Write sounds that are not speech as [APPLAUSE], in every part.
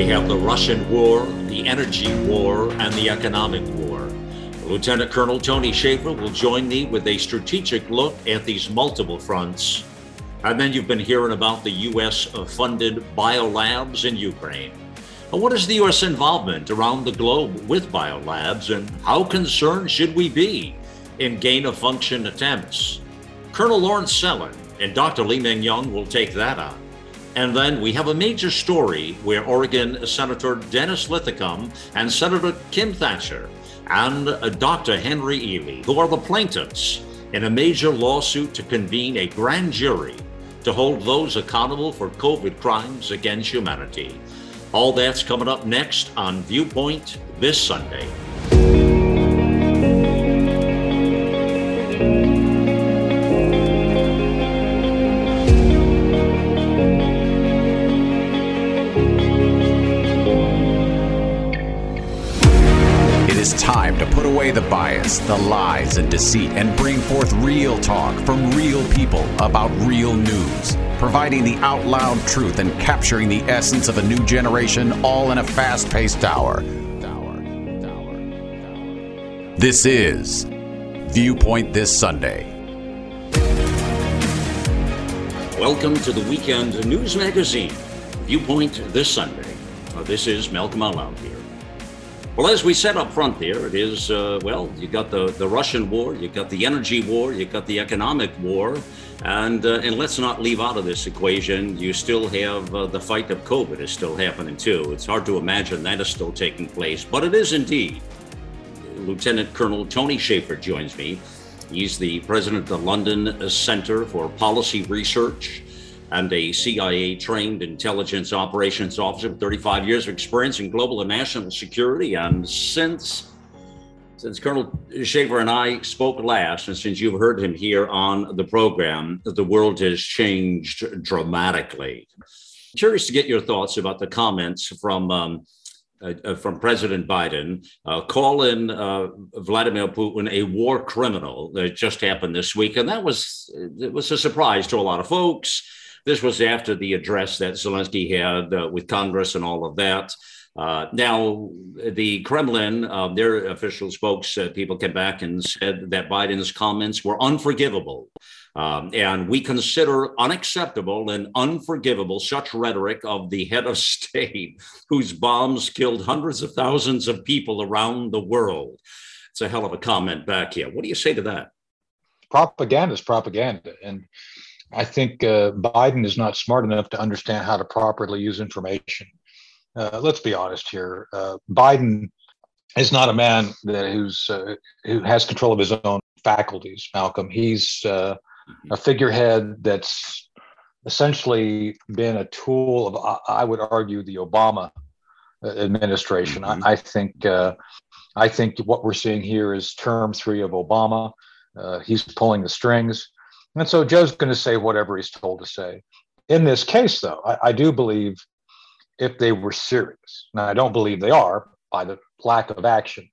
We have the Russian war, the energy war, and the economic war. Lieutenant Colonel Tony Shaffer will join me with a strategic look at these multiple fronts. And then you've been hearing about the U.S. funded biolabs in Ukraine. What is the U.S. involvement around the globe with biolabs, and how concerned should we be in gain of function attempts? Colonel Lawrence Sellin and Dr. Li Meng Yan will take that on. And then we have a major story where Oregon Senator Dennis Linthicum and Senator Kim Thatcher and Dr. Henry Ealy, who are the plaintiffs in a major lawsuit to convene a grand jury to hold those accountable for COVID crimes against humanity. All that's coming up next on Viewpoint this Sunday. Away the bias, the lies, and deceit and bring forth real talk from real people about real news, providing the out loud truth and capturing the essence of a new generation all in a fast paced hour. This is Viewpoint This Sunday. Welcome to the weekend news magazine, Viewpoint This Sunday. This is Malcolm Out Loud here. Well, as we said up front there, it is, uh, well, you got the, the Russian war, you got the energy war, you got the economic war. And, uh, and let's not leave out of this equation, you still have uh, the fight of COVID is still happening too. It's hard to imagine that is still taking place, but it is indeed. Lieutenant Colonel Tony Shaffer joins me. He's the president of the London Center for Policy Research and a CIA trained intelligence operations officer with 35 years of experience in global and national security. And since since Colonel Shaffer and I spoke last, and since you've heard him here on the program, the world has changed dramatically. Curious to get your thoughts about the comments from um, uh, uh from President Biden, uh, calling uh, Vladimir Putin a war criminal. That just happened this week, and that was it was a surprise to a lot of folks. This was after the address that Zelensky had uh, with Congress and all of that. Uh, now, the Kremlin, uh, their official spokespeople came back and said that Biden's comments were unforgivable. Um, and we consider unacceptable and unforgivable such rhetoric of the head of [LAUGHS] state whose bombs killed hundreds of thousands of people around the world. It's a hell of a comment back here. What do you say to that? Propaganda is propaganda. And I think uh, Biden is not smart enough to understand how to properly use information. Uh, let's be honest here. Uh, Biden is not a man that who's uh, who has control of his own faculties. Malcolm, he's uh, a figurehead that's essentially been a tool of, I would argue, the Obama uh, administration. Mm-hmm. I, I, think I think what we're seeing here is term three of Obama. he's pulling the strings. And so Joe's going to say whatever he's told to say. In this case, though, I, I do believe if they were serious, now I don't believe they are by the lack of action.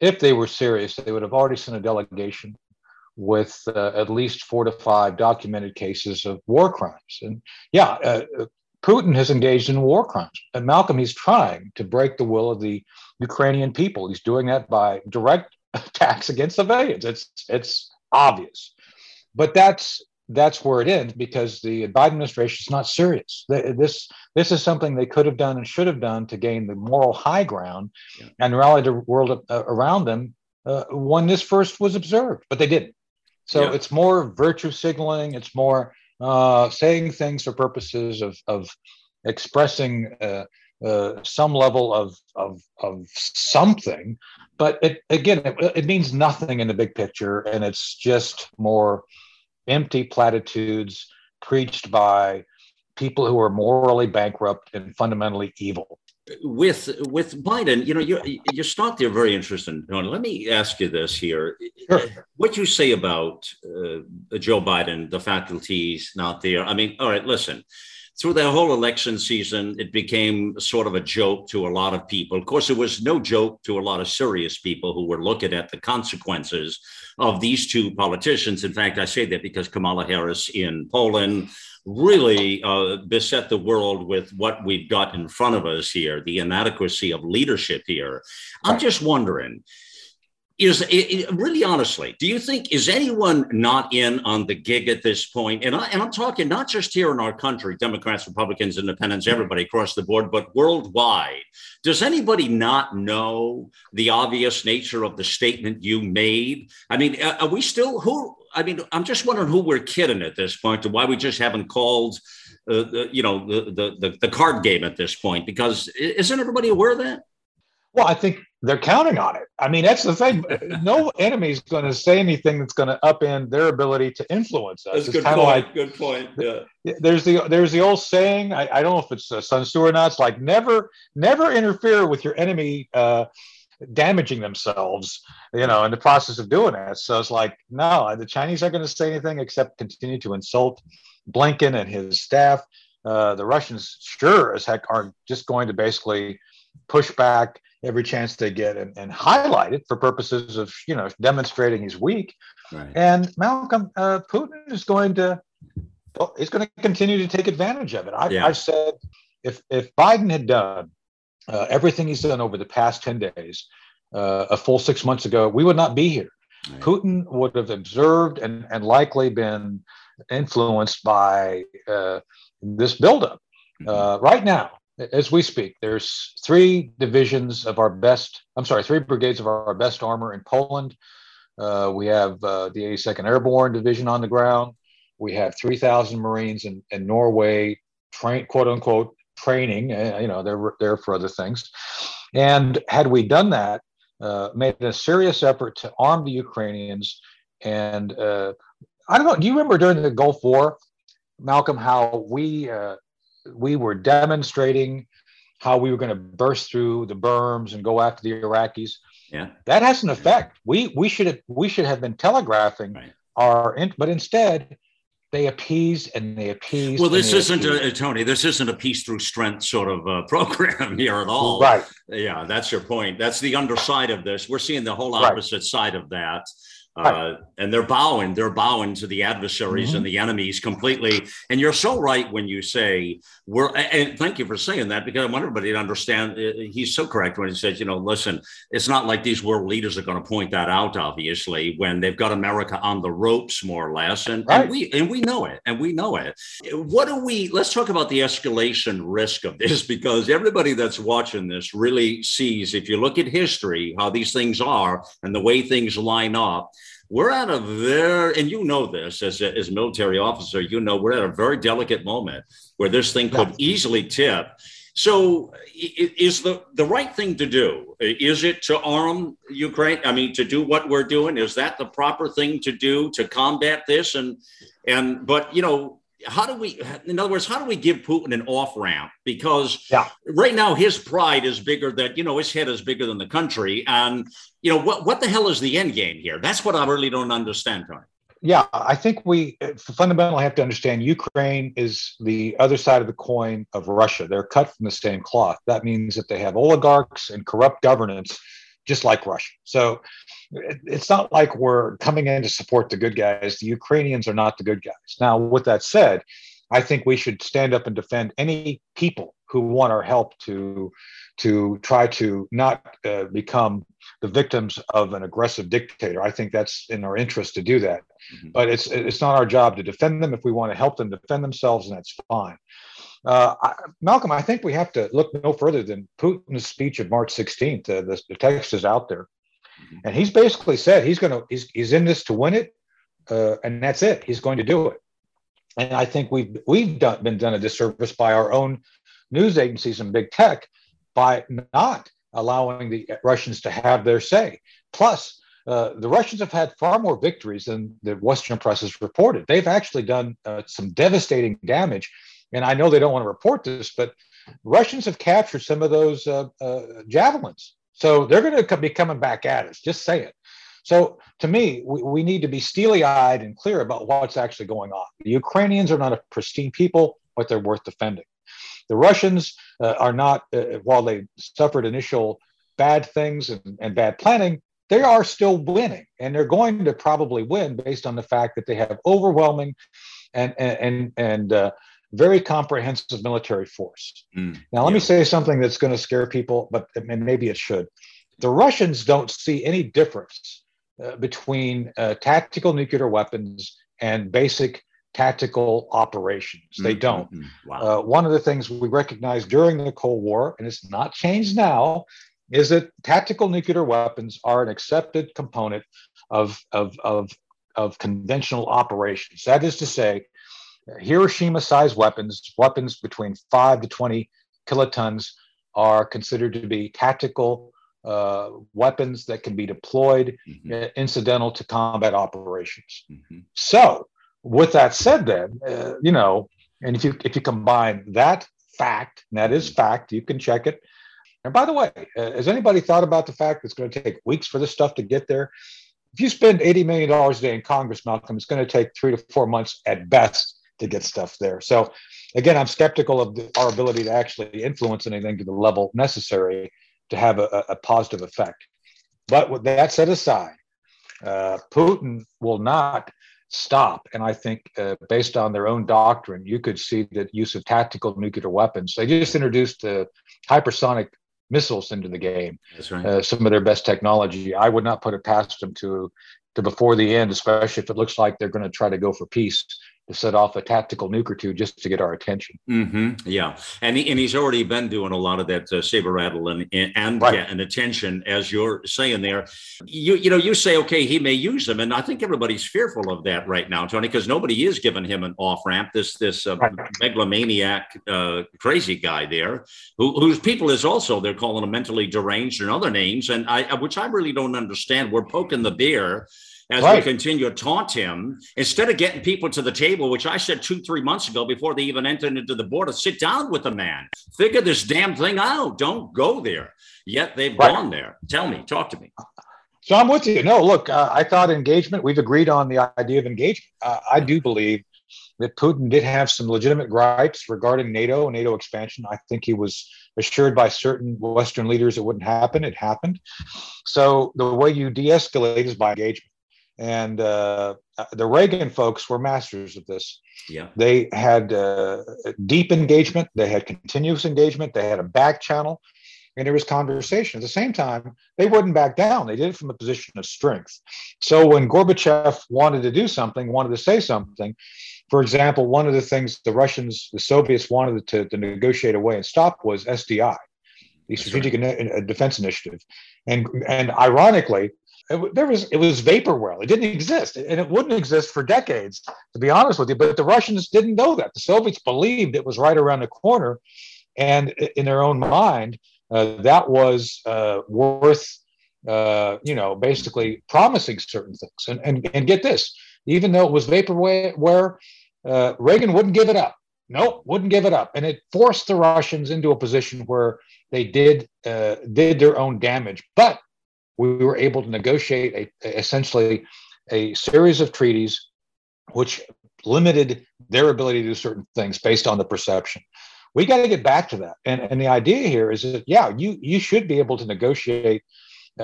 If they were serious, they would have already sent a delegation with uh, at least four to five documented cases of war crimes. And yeah, uh, Putin has engaged in war crimes. And Malcolm, he's trying to break the will of the Ukrainian people. He's doing that by direct [LAUGHS] attacks against civilians. It's it's obvious but that's that's where it ends because the Biden administration is not serious. This this is something they could have done and should have done to gain the moral high ground yeah. and rally the world uh, around them uh, when this first was observed, but they didn't. So yeah. it's more virtue signaling. It's more uh, saying things for purposes of of expressing uh, uh, some level of, of, of something, but it, again, it, it, means nothing in the big picture, and it's just more empty platitudes preached by people who are morally bankrupt and fundamentally evil. With with Biden, you know, you you start there very interesting. Let me ask you this here: sure. what you say about uh, Joe Biden, the faculties not there. I mean, all right, listen through the whole election season, it became sort of a joke to a lot of people. Of course, it was no joke to a lot of serious people who were looking at the consequences of these two politicians. In fact, I say that because Kamala Harris in Poland really uh, beset the world with what we've got in front of us here, the inadequacy of leadership here. I'm just wondering is it, really honestly do you think is anyone not in on the gig at this point? And, I, and i'm talking not just here in our country democrats republicans independents everybody across the board but worldwide. Does anybody not know the obvious nature of the statement you made? I mean are we still who i mean i'm just wondering who we're kidding at this point and why we just haven't called uh, the, you know the, the the card game at this point because isn't everybody aware of that well, I think they're counting on it. I mean, that's the thing. [LAUGHS] No enemy is going to say anything that's going to upend their ability to influence us. That's it's good point. Like, good point. Yeah. There's the there's the old saying. I, I don't know if it's uh, Sun Tzu or not. It's like never never interfere with your enemy uh, damaging themselves. You know, in the process of doing that. So it's like no, the Chinese aren't going to say anything except continue to insult Blinken and his staff. Uh, the Russians, sure as heck, are just going to basically push back every chance they get and, and highlight it for purposes of you know demonstrating he's weak. Right. And Malcolm uh, Putin is going to he's going to continue to take advantage of it. I, yeah. I said if if Biden had done uh, everything he's done over the past ten days, uh, a full six months ago, we would not be here. Right. Putin would have observed and, and likely been influenced by uh, this buildup. Mm-hmm. Uh, right now, as we speak, there's three divisions of our best, I'm sorry, three brigades of our best armor in Poland. Uh, we have uh, the 82nd Airborne Division on the ground. We have 3,000 Marines in, in Norway, train, quote unquote, training. Uh, you know, they're there for other things. And had we done that, uh, made a serious effort to arm the Ukrainians, and uh, I don't know, do you remember during the Gulf War, Malcolm, how we uh, we were demonstrating how we were going to burst through the berms and go after the Iraqis. Yeah, that has an effect. We we should have we should have been telegraphing right. our, but instead they appease and they appease. Well, this isn't a, Tony. This isn't a peace through strength sort of uh, [LAUGHS] program here at all. Right. Yeah, that's your point. That's the underside of this. We're seeing the whole opposite right. side of that. Uh, and they're bowing, they're bowing to the adversaries mm-hmm. and the enemies completely. And you're so right when you say we're, and thank you for saying that because I want everybody to understand. Uh, he's so correct when he says, you know, listen, it's not like these world leaders are going to point that out, obviously, when they've got America on the ropes, more or less. And, right. and we, and we know it, and we know it. What do we, let's talk about the escalation risk of this [LAUGHS] because everybody that's watching this really sees, if you look at history, how these things are and the way things line up we're at a very, and you know this as a, as a military officer, you know, we're at a very delicate moment where this thing could easily tip. So, is the the right thing to do? Is it to arm Ukraine? I mean, to do what we're doing? Is that the proper thing to do to combat this? And and but you know, how do we in other words how do we give putin an off ramp because yeah. right now his pride is bigger than you know his head is bigger than the country. And you know what what the hell is the end game here? That's what i really don't understand Tony. yeah i think we fundamentally have to understand ukraine is the other side of the coin of russia. They're cut from the same cloth. That means that they have oligarchs and corrupt governance just like russia so it's not like we're coming in to support the good guys. The Ukrainians are not the good guys. Now, with that said, I think we should stand up and defend any people who want our help to to try to not uh, become the victims of an aggressive dictator. I think that's in our interest to do that. Mm-hmm. But it's it's not our job to defend them. If we want to help them defend themselves, and that's fine. Uh, I, Malcolm, I think we have to look no further than Putin's speech of March 16th. Uh, the, the text is out there. Mm-hmm. And he's basically said he's going to he's, he's in this to win it, uh, and that's it. He's going to do it. And I think we've we've done, been done a disservice by our own news agencies and big tech by not allowing the Russians to have their say. Plus, uh, the Russians have had far more victories than the Western press has reported. They've actually done uh, some devastating damage. And I know they don't want to report this, but Russians have captured some of those uh, uh javelins so they're going to be coming back at us, just say it. So to me, we, we need to be steely eyed and clear about what's actually going on. The Ukrainians are not a pristine people. but they're worth defending. The Russians uh, are not, uh, while they suffered initial bad things and, and bad planning, they are still winning, and they're going to probably win based on the fact that they have overwhelming and and and uh, very comprehensive military force. Mm, now, let yeah. me say something that's going to scare people, but maybe it should. The Russians don't see any difference uh, between uh, tactical nuclear weapons and basic tactical operations. They mm-hmm, don't. Mm-hmm. Wow. Uh, one of the things we recognized during the Cold War, and it's not changed now, is that tactical nuclear weapons are an accepted component of, of, of, of conventional operations. That is to say, Hiroshima sized weapons, weapons between 5 to 20 kilotons, are considered to be tactical uh, weapons that can be deployed mm-hmm. Uh, incidental to combat operations. Mm-hmm. So, with that said, then uh, you know, and if you if you combine that fact, and that is mm-hmm. fact, you can check it. And by the way, uh, has anybody thought about the fact that it's going to take weeks for this stuff to get there? If you spend $80 million a day in Congress, Malcolm, it's going to take three to four months at best to get stuff there. So, again, I'm skeptical of the, our ability to actually influence anything to the level necessary to have a, a positive effect. But with that set aside, uh, Putin will not stop. And I think, uh, based on their own doctrine, you could see the use of tactical nuclear weapons. They just introduced the hypersonic missiles into the game. That's right. Uh, some of their best technology. I would not put it past them to to before the end, especially if it looks like they're going to try to go for peace set off a tactical nuke or two just to get our attention. Mm-hmm. Yeah, and he, and he's already been doing a lot of that uh, saber rattle and and right. and attention, as you're saying there. You you know you say okay, he may use them, and I think everybody's fearful of that right now, Tony, because nobody is giving him an off ramp. This this uh, right. megalomaniac, uh, crazy guy there, who, whose people is also they're calling him mentally deranged and other names, and I which I really don't understand. We're poking the bear as right. we continue to taunt him, instead of getting people to the table, which I said two, three months ago before they even entered into the border, sit down with the man, figure this damn thing out. Don't go there. Yet they've right. gone there. Tell me, talk to me. So I'm with you. No, look, uh, I thought engagement, we've agreed on the idea of engagement. Uh, I do believe that Putin did have some legitimate gripes regarding NATO and NATO expansion. I think he was assured by certain Western leaders it wouldn't happen. It happened. So the way you de escalate is by engagement. And uh, the Reagan folks were masters of this. Yeah. They had uh, deep engagement, they had continuous engagement, they had a back channel, and there was conversation. At the same time, they wouldn't back down. They did it from a position of strength. So when Gorbachev wanted to do something, wanted to say something, for example, one of the things the Russians, the Soviets wanted to, to negotiate away and stop was SDI, the Strategic right. Defense Initiative. And, and ironically, it, there was it was vaporware. It didn't exist, and it wouldn't exist for decades, to be honest with you. But the Russians didn't know that. The Soviets believed it was right around the corner, and in their own mind, uh, that was uh, worth, uh, you know, basically promising certain things. And and and get this, even though it was vaporware, uh, Reagan wouldn't give it up. Nope, wouldn't give it up, and it forced the Russians into a position where they did uh, did their own damage, but we were able to negotiate a, essentially a series of treaties which limited their ability to do certain things based on the perception. We got to get back to that. And, and the idea here is that, yeah, you, you should be able to negotiate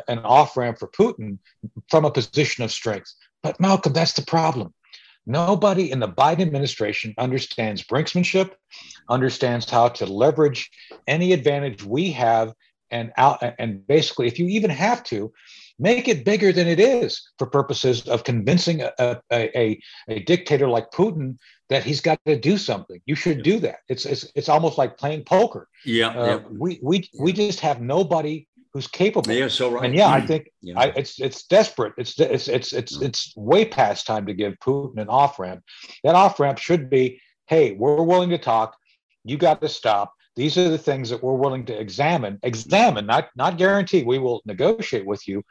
an off ramp for Putin from a position of strength. But Malcolm, that's the problem. Nobody in the Biden administration understands brinksmanship, understands how to leverage any advantage we have and out and basically if you even have to make it bigger than it is for purposes of convincing a, a, a, a dictator like putin that he's got to do something. You should do that. It's it's, it's almost like playing poker. Yeah, uh, yeah. we we we just have nobody who's capable. Yeah so right. And yeah i think yeah. I, it's it's desperate. It's it's it's it's it's way past time to give putin an off ramp that off ramp should be hey we're willing to talk. You got to stop these are the things that we're willing to examine examine not not guarantee we will negotiate with you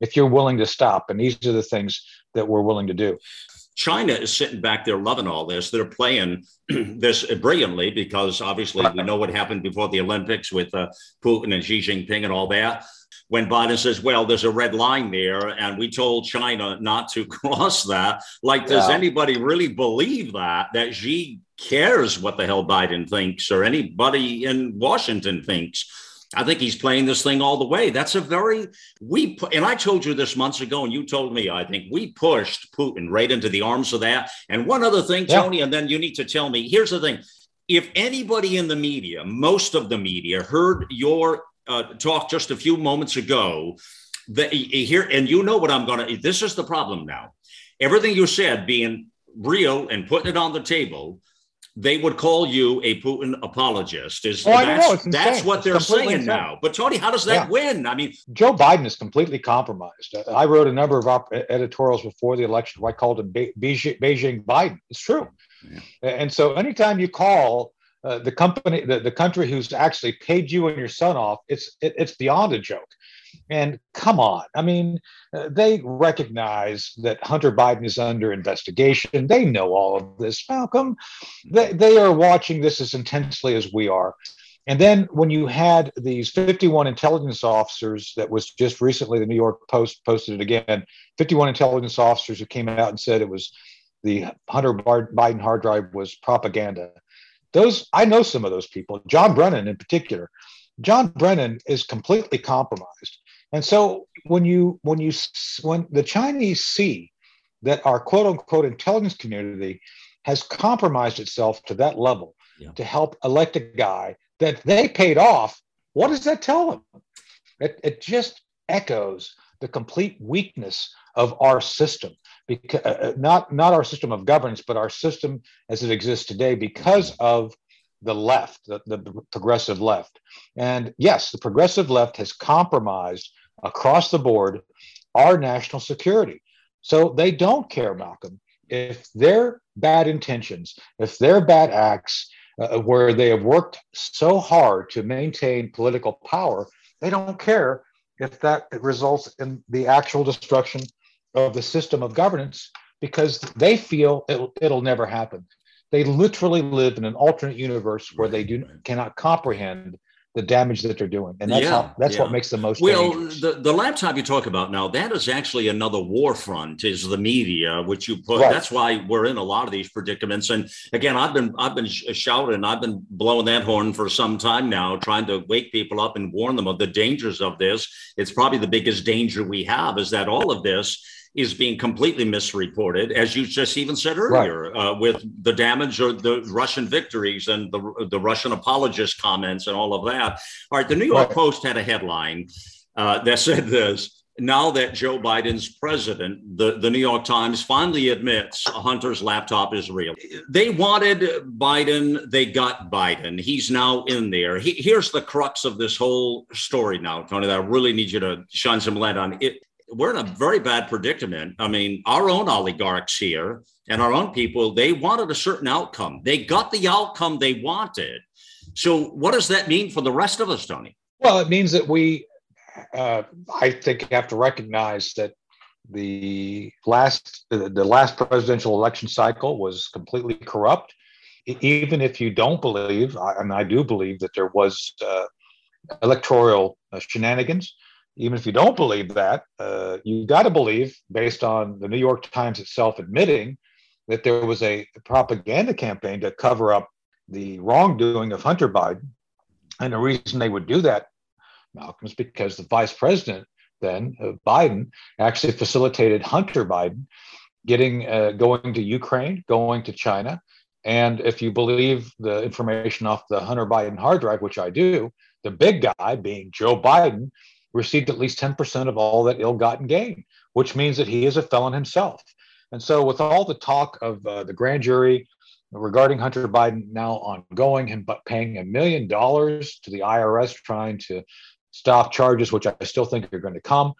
if you're willing to stop and these are the things that we're willing to do China is sitting back there loving all this. They're playing [CLEARS THROAT] this brilliantly because obviously we know what happened before the Olympics with uh, Putin and Xi Jinping and all that. When Biden says, well, there's a red line there, and we told China not to [LAUGHS] cross that. Like, does yeah. anybody really believe that, that Xi cares what the hell Biden thinks or anybody in Washington thinks? I think he's playing this thing all the way. That's a very we and I told you this months ago, and you told me I think we pushed Putin right into the arms of that. And one other thing, Tony, and then you need to tell me. Here's the thing: if anybody in the media, most of the media, heard your uh, talk just a few moments ago, that here, and you know what I'm going to. This is the problem now. Everything you said being real and putting it on the table they would call you a Putin apologist. Is oh, that's, that's what they're saying insane. now. But Tony, how does that yeah. win? I mean, Joe Biden is completely compromised. I wrote a number of op- editorials before the election where I called him Be- Beijing, Beijing Biden. It's true. Yeah. And so anytime you call uh, the company, the, the country who's actually paid you and your son off, it's it, it's beyond a joke. And come on, I mean, uh, they recognize that Hunter Biden is under investigation. They know all of this, Malcolm. They, they are watching this as intensely as we are. And then when you had these 51 intelligence officers, that was just recently the New York Post posted it again 51 intelligence officers who came out and said it was the Hunter Biden hard drive was propaganda. Those, I know some of those people, John Brennan in particular. John Brennan is completely compromised. And so when you when you when the Chinese see that our quote unquote intelligence community has compromised itself to that level yeah. to help elect a guy that they paid off, what does that tell them? It, it just echoes the complete weakness of our system because uh, uh, not not our system of governance but our system as it exists today because of the left the, the progressive left and yes the progressive left has compromised across the board our national security. So they don't care, Malcolm. If their bad intentions, if their bad acts, uh, where they have worked so hard to maintain political power, they don't care if that results in the actual destruction of the system of governance because they feel it'll, it'll never happen. They literally live in an alternate universe where they do cannot comprehend the damage that they're doing and that's yeah, how that's yeah. what makes the most well the, the laptop you talk about now that is actually another war front is the media which you put right. that's why we're in a lot of these predicaments and again i've been i've been shouting i've been blowing that horn for some time now trying to wake people up and warn them of the dangers of this it's probably the biggest danger we have is that all of this is being completely misreported, as you just even said earlier, right. uh, with the damage or the Russian victories and the, the Russian apologist comments and all of that. All right, the New York right. Post had a headline uh, that said this. Now that Joe Biden's president, the, the New York Times finally admits Hunter's laptop is real. They wanted Biden, they got Biden. He's now in there. He, here's the crux of this whole story now, Tony, that I really need you to shine some light on. It, we're in a very bad predicament. I mean, our own oligarchs here and our own people, they wanted a certain outcome. They got the outcome they wanted. So, what does that mean for the rest of us, Tony? Well, it means that we, uh, I think, have to recognize that the last the last presidential election cycle was completely corrupt. Even if you don't believe, and I do believe that there was uh, electoral uh, shenanigans, even if you don't believe that, uh, you got to believe, based on the New York Times itself admitting that there was a propaganda campaign to cover up the wrongdoing of Hunter Biden. And the reason they would do that, Malcolm, is because the vice president then, uh, Biden, actually facilitated Hunter Biden getting uh, going to Ukraine, going to China. And if you believe the information off the Hunter Biden hard drive, which I do, the big guy being Joe Biden received at least 10% of all that ill gotten gain, which means that he is a felon himself. And so, with all the talk of uh, the grand jury regarding Hunter Biden now ongoing, him but paying a million dollars to the IRS trying to stop charges, which I still think are going to come.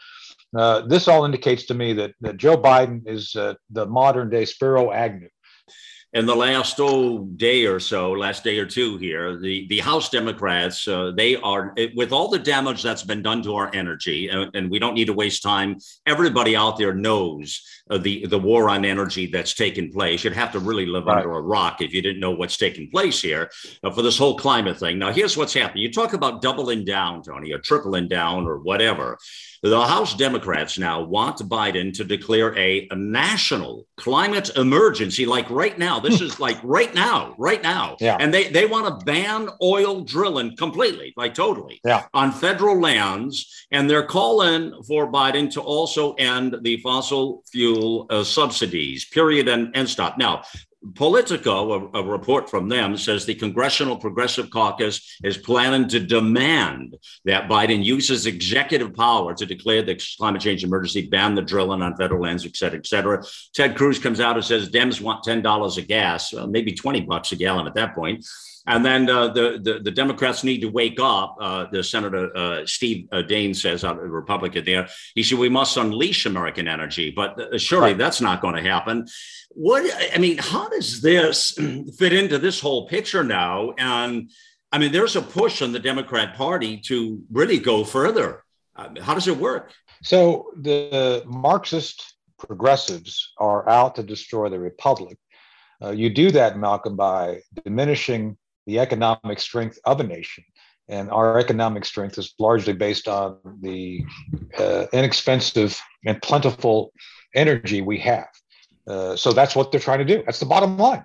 Uh, this all indicates to me that, that Joe Biden is uh, the modern day Spiro Agnew. In the last oh day or so, last day or two here, the the House Democrats uh, they are with all the damage that's been done to our energy, and, and we don't need to waste time. Everybody out there knows uh, the the war on energy that's taken place. You'd have to really live right. under a rock if you didn't know what's taking place here uh, for this whole climate thing. Now, here's what's happening. You talk about doubling down, Tony, or tripling down, or whatever. The House Democrats now want Biden to declare a, a national climate emergency, like right now. This is like right now, right now. Yeah. And they, they want to ban oil drilling completely, like totally, yeah. on federal lands. And they're calling for Biden to also end the fossil fuel uh, subsidies, period, and, and stop. Now, Politico, a, a, report from them, says the Congressional Progressive Caucus is planning to demand that Biden uses executive power to declare the climate change emergency, ban the drilling on federal lands, et cetera, et cetera. Ted Cruz comes out and says Dems want $10 a gas, well, maybe 20 bucks a gallon at that point. And then uh, the, the, the Democrats need to wake up. Uh, the Senator uh, Steve uh, Daines says, a Republican there, he said we must unleash American energy, but uh, surely right. that's not going to happen. What I mean, how does this fit into this whole picture now? And I mean, there's a push on the Democrat Party to really go further. how does it work? So the Marxist progressives are out to destroy the republic. Uh, you do that, Malcolm, by diminishing the economic strength of a nation. And our economic strength is largely based on the uh, inexpensive and plentiful energy we have. Uh, so that's what they're trying to do. That's the bottom line.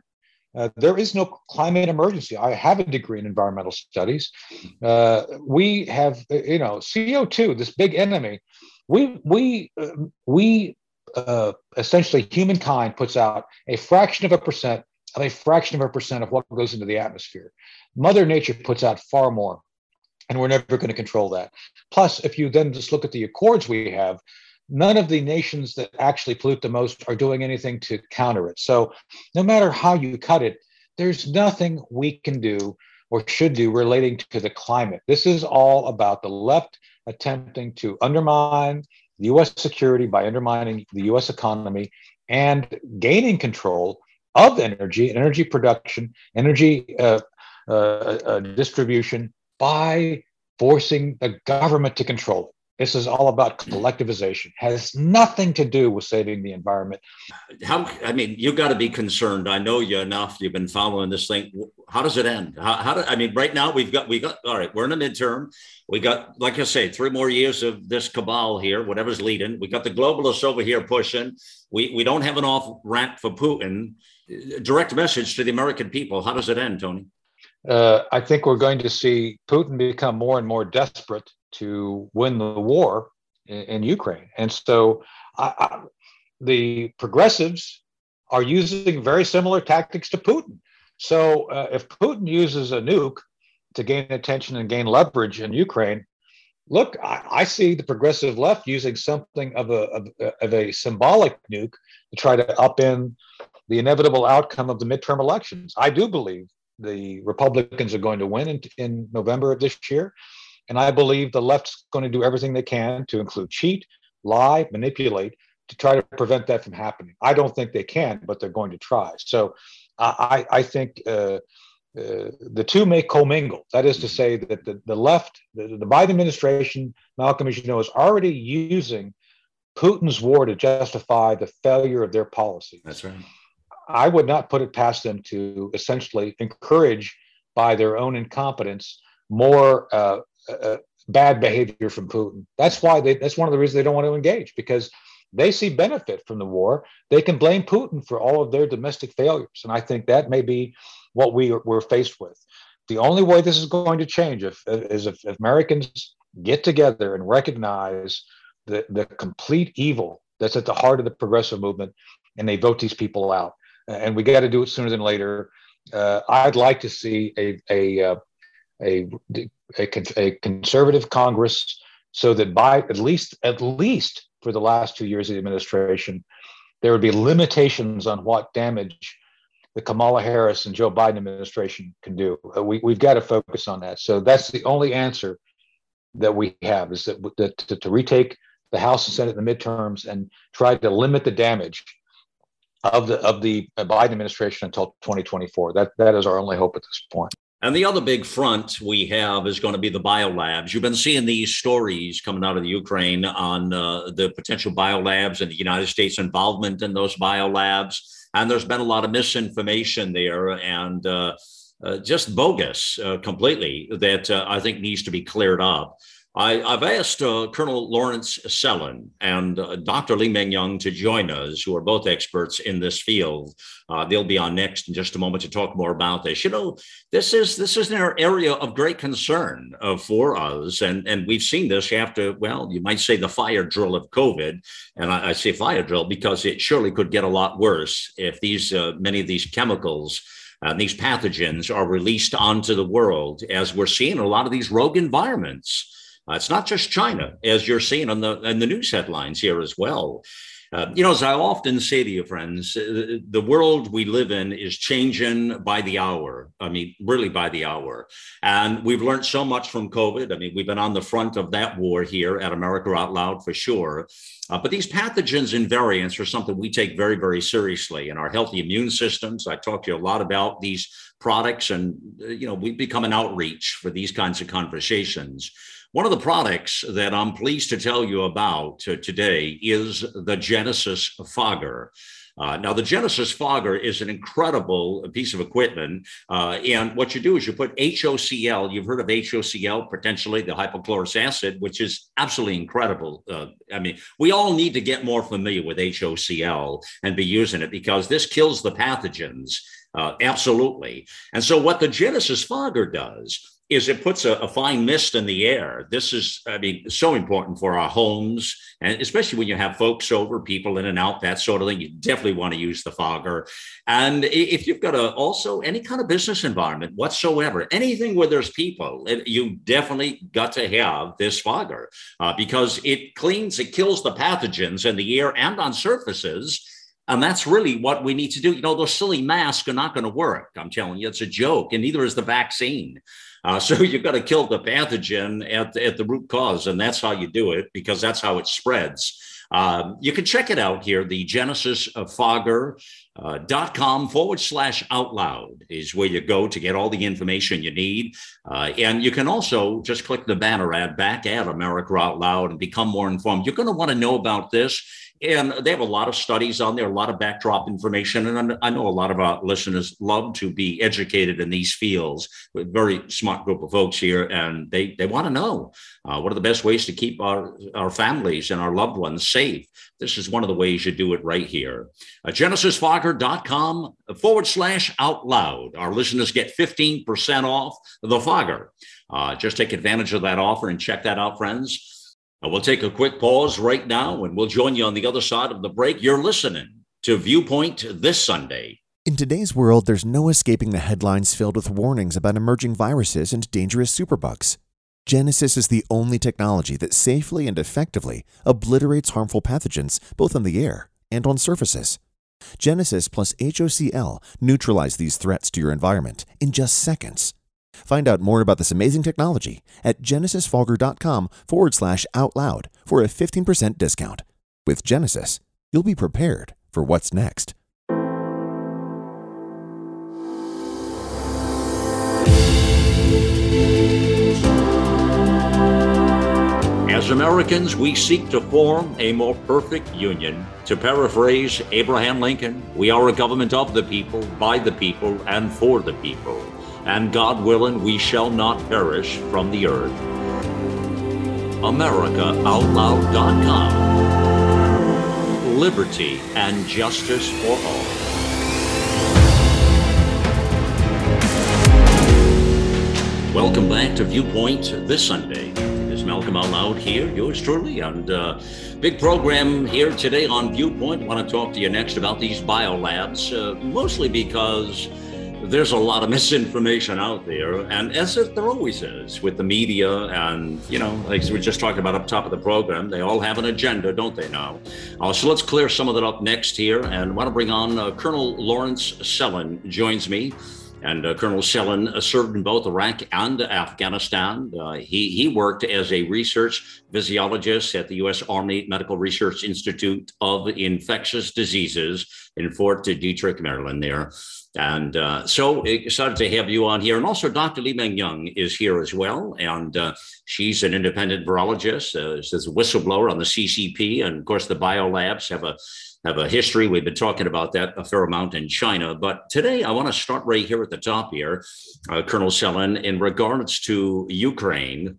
Uh, there is no climate emergency. I have a degree in environmental studies. Uh, we have, you know, CO2, this big enemy. We we uh, we uh, essentially humankind puts out a fraction of a percent of a fraction of a percent of what goes into the atmosphere. Mother Nature puts out far more, and we're never going to control that. Plus, if you then just look at the accords we have, none of the nations that actually pollute the most are doing anything to counter it. So, no matter how you cut it, there's nothing we can do or should do relating to the climate. This is all about the left attempting to undermine US security by undermining the US economy and gaining control of energy and energy production, energy uh, uh, uh, distribution by forcing the government to control it. This is all about collectivization. Has nothing to do with saving the environment. How? I mean, you've got to be concerned. I know you enough. You've been following this thing. How does it end? How, how do, I mean, right now we've got we got all right. We're in a midterm. We got, like I say, three more years of this cabal here. Whatever's leading. We got the globalists over here pushing. We we don't have an off ramp for Putin direct message to the American people. How does it end, Tony? Uh, I think we're going to see Putin become more and more desperate to win the war in, in Ukraine. And so I, I, the progressives are using very similar tactics to Putin. So uh, if Putin uses a nuke to gain attention and gain leverage in Ukraine, look, I, I, see the progressive left using something of a, of, of, a symbolic nuke to try to upend the inevitable outcome of the midterm elections. I do believe the Republicans are going to win in, in November of this year. And I believe the left's going to do everything they can to include cheat, lie, manipulate to try to prevent that from happening. I don't think they can, but they're going to try. So I, I think uh, uh, the two may commingle. That is to say that the, the left, the, the Biden administration, Malcolm, as you know, is already using Putin's war to justify the failure of their policies. That's right. I would not put it past them to essentially encourage, by their own incompetence, more uh, uh, bad behavior from Putin. That's why they. That's one of the reasons they don't want to engage because they see benefit from the war. They can blame Putin for all of their domestic failures, and I think that may be what we are, we're faced with. The only way this is going to change if, is if, if Americans get together and recognize the, the complete evil that's at the heart of the progressive movement and they vote these people out and we got to do it sooner than later. Uh, I'd like to see a a, uh, a a, a conservative Congress so that by at least at least for the last two years of the administration, there would be limitations on what damage the Kamala Harris and Joe Biden administration can do. Uh, we, we've got to focus on that. So that's the only answer that we have is that, that to, to retake the House and Senate in the midterms and try to limit the damage of the of the Biden administration until 2024. That that is our only hope at this point. And the other big front we have is going to be the biolabs. You've been seeing these stories coming out of the Ukraine on uh, the potential biolabs and the United States involvement in those biolabs. And there's been a lot of misinformation there and uh, uh, just bogus uh, completely that uh, I think needs to be cleared up. I, have asked uh, Colonel Lawrence Sellin and uh, Dr. Li Meng Yan to join us, who are both experts in this field. Uh, they'll be on next in just a moment to talk more about this. You know, this is this is an area of great concern uh, for us, and and we've seen this after. Well, you might say the fire drill of COVID, and I, I say fire drill because it surely could get a lot worse if these uh, many of these chemicals. Uh, these pathogens are released onto the world as we're seeing a lot of these rogue environments. Uh, it's not just China, as you're seeing on the in the news headlines here as well. Uh, you know, as I often say to you, friends, uh, the world we live in is changing by the hour. I mean, really by the hour. And we've learned so much from COVID. I mean, we've been on the front of that war here at America Out Loud for sure. Uh, but these pathogens and variants are something we take very, very seriously in our healthy immune systems. I talk to you a lot about these products, and, uh, you know, we've become an outreach for these kinds of conversations. One of the products that I'm pleased to tell you about today is the Genesis Fogger. Uh, now, the Genesis Fogger is an incredible piece of equipment. Uh, and what you do is you put HOCl, you've heard of HOCl, potentially the hypochlorous acid, which is absolutely incredible. Uh, I mean, we all need to get more familiar with HOCl and be using it because this kills the pathogens. Uh, absolutely. And so, what the Genesis Fogger does is it puts a, a, fine mist in the air. This is, I mean, so important for our homes, and especially when you have folks over, people in and out, that sort of thing. You definitely want to use the fogger. And if you've got a also any kind of business environment whatsoever, anything where there's people, you definitely got to have this fogger uh, because it cleans, it kills the pathogens in the air and on surfaces. And that's really what we need to do. You know, those silly masks are not going to work. I'm telling you, it's a joke, and neither is the vaccine. Uh, [LAUGHS] so you've got to kill the pathogen at the, at the root cause, and that's how you do it because that's how it spreads. Um, you can check it out here. The Genesis Fogger uh, forward slash out loud is where you go to get all the information you need. Uh, and you can also just click the banner ad back at America Out Loud and become more informed. You're going to want to know about this and they have a lot of studies on there, a lot of backdrop information. And I know a lot of our listeners love to be educated in these fields. With a very smart group of folks here, and they, they want to know uh, what are the best ways to keep our, our families and our loved ones safe. This is one of the ways you do it right here. Uh, GenesisFogger.com forward slash out loud. Our listeners get 15% off the Fogger. Uh, just take advantage of that offer and check that out, friends. We'll take a quick pause right now and we'll join you on the other side of the break. You're listening to Viewpoint this Sunday. In today's world, there's no escaping the headlines filled with warnings about emerging viruses and dangerous superbugs. Genesis is the only technology that safely and effectively obliterates harmful pathogens both in the air and on surfaces. Genesis plus HOCl neutralize these threats to your environment in just seconds. Find out more about this amazing technology at genesisfogger.com forward slash out loud for a 15% discount. With Genesis, you'll be prepared for what's next. As Americans, we seek to form a more perfect union. To paraphrase Abraham Lincoln, we are a government of the people, by the people, and for the people and God willing, we shall not perish from the earth. AmericaOutloud.com. Liberty and justice for all. Welcome back to Viewpoint this Sunday. It is Malcolm Out Loud here, yours truly, and uh, big program here today on Viewpoint. I want to talk to you next about these biolabs, uh, mostly because there's a lot of misinformation out there, and as there always is with the media, and you know, like we just talked about up top of the program, they all have an agenda, don't they? Now, uh, so let's clear some of that up next here, and I want to bring on uh, Colonel Lawrence Sellin joins me. And uh, Colonel Sellin uh, served in both Iraq and Afghanistan. Uh, he, he worked as a research physiologist at the U.S. Army Medical Research Institute of Infectious Diseases in Fort Detrick, Maryland, there. And uh, so excited to have you on here. And also, Dr. Li Meng Yan is here as well. And uh, she's an independent virologist, uh, she's a whistleblower on the CCP. And of course, the biolabs have a have a history. We've been talking about that a fair amount in China. But today, I want to start right here at the top here, uh, Colonel Sellin, in regards to Ukraine.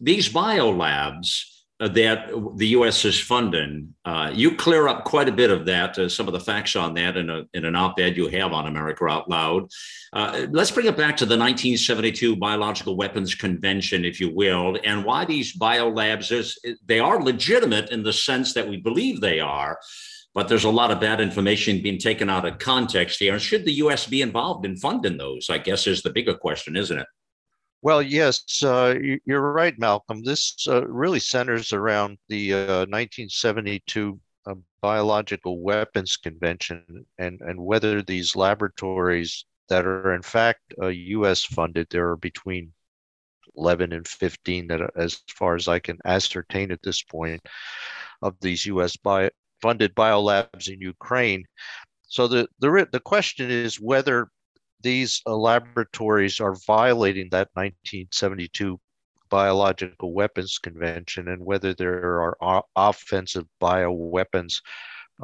These biolabs that the U.S. is funding, uh, you clear up quite a bit of that, uh, some of the facts on that in, a, in an op ed you have on America Out Loud. Uh, let's bring it back to the 1972 Biological Weapons Convention, if you will, and why these biolabs is they are legitimate in the sense that we believe they are but there's a lot of bad information being taken out of context here. And should the U.S. be involved in funding those? I guess is the bigger question, isn't it? Well, yes, uh, you're right, Malcolm. This uh, really centers around the uh, 1972 uh, Biological Weapons Convention and, and whether these laboratories that are in fact U.S. uh, funded, there are between 11 and 15 that, as far as I can ascertain at this point, of these U.S. Bio, funded biolabs in Ukraine. So the, the, the question is whether these uh, laboratories are violating that 1972 Biological Weapons Convention and whether there are offensive bioweapons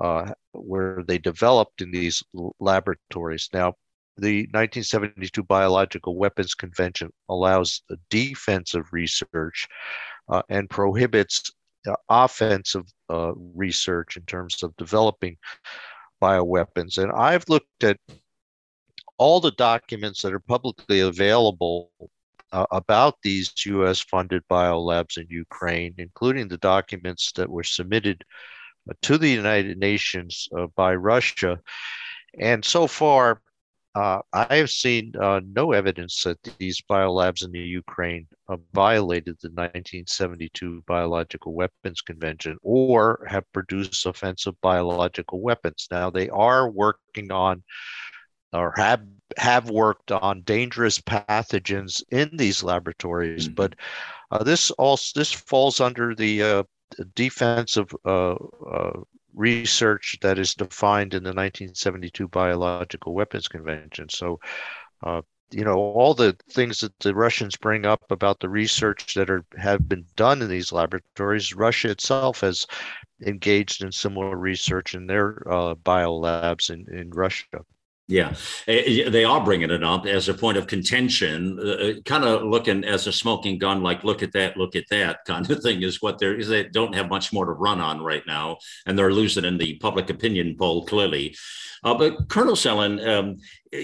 uh, where they developed in these laboratories. Now, the 1972 Biological Weapons Convention allows defensive research uh, and prohibits offensive uh, research in terms of developing bioweapons. And I've looked at all the documents that are publicly available uh, about these US funded biolabs in Ukraine, including the documents that were submitted uh, to the United Nations uh, by Russia. And so far, uh, I have seen uh, no evidence that these biolabs in the Ukraine uh, violated the 1972 Biological Weapons Convention or have produced offensive biological weapons. Now, they are working on or have have worked on dangerous pathogens in these laboratories, mm-hmm. but uh, this also this falls under the uh, defensive uh, uh, research that is defined in the 1972 Biological Weapons Convention. So. Uh, you know all the things that the Russians bring up about the research that are have been done in these laboratories. Russia itself has engaged in similar research in their uh, biolabs in, in Russia. Yeah, eh, eh, they are bringing it up as a point of contention, uh, uh kind of looking as a smoking gun, like look at that, look at that [LAUGHS] kind of thing is what they're. Is they don't have much more to run on right now, and they're losing in the public opinion poll clearly. Uh, but Colonel Sellin, um,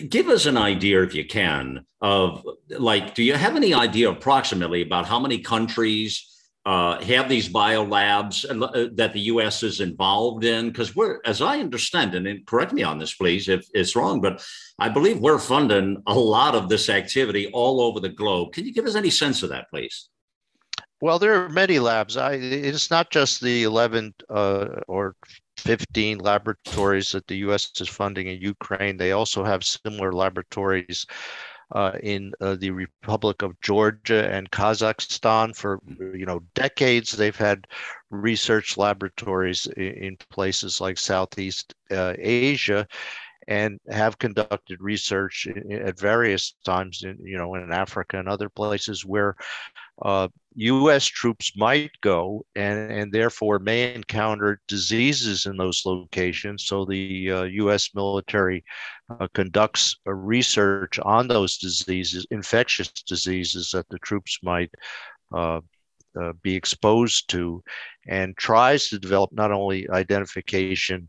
give us an idea, if you can, of like, do you have any idea approximately about how many countries? Uh, have these biolabs uh, that the U.S. is involved in? Because we're, as I understand, and correct me on this, please, if it's wrong, but I believe we're funding a lot of this activity all over the globe. Can you give us any sense of that, please? Well, there are many labs. I, it's not just the 11 uh, or 15 laboratories that the U.S. is funding in Ukraine. They also have similar laboratories uh, in uh, the Republic of Georgia and Kazakhstan for you know decades. They've had research laboratories in, in places like Southeast uh, Asia, and have conducted research at various times in you know in Africa and other places where uh, U.S. troops might go and, and therefore may encounter diseases in those locations. So the uh, U.S. military uh, conducts research on those diseases, infectious diseases that the troops might uh, uh, be exposed to, and tries to develop not only identification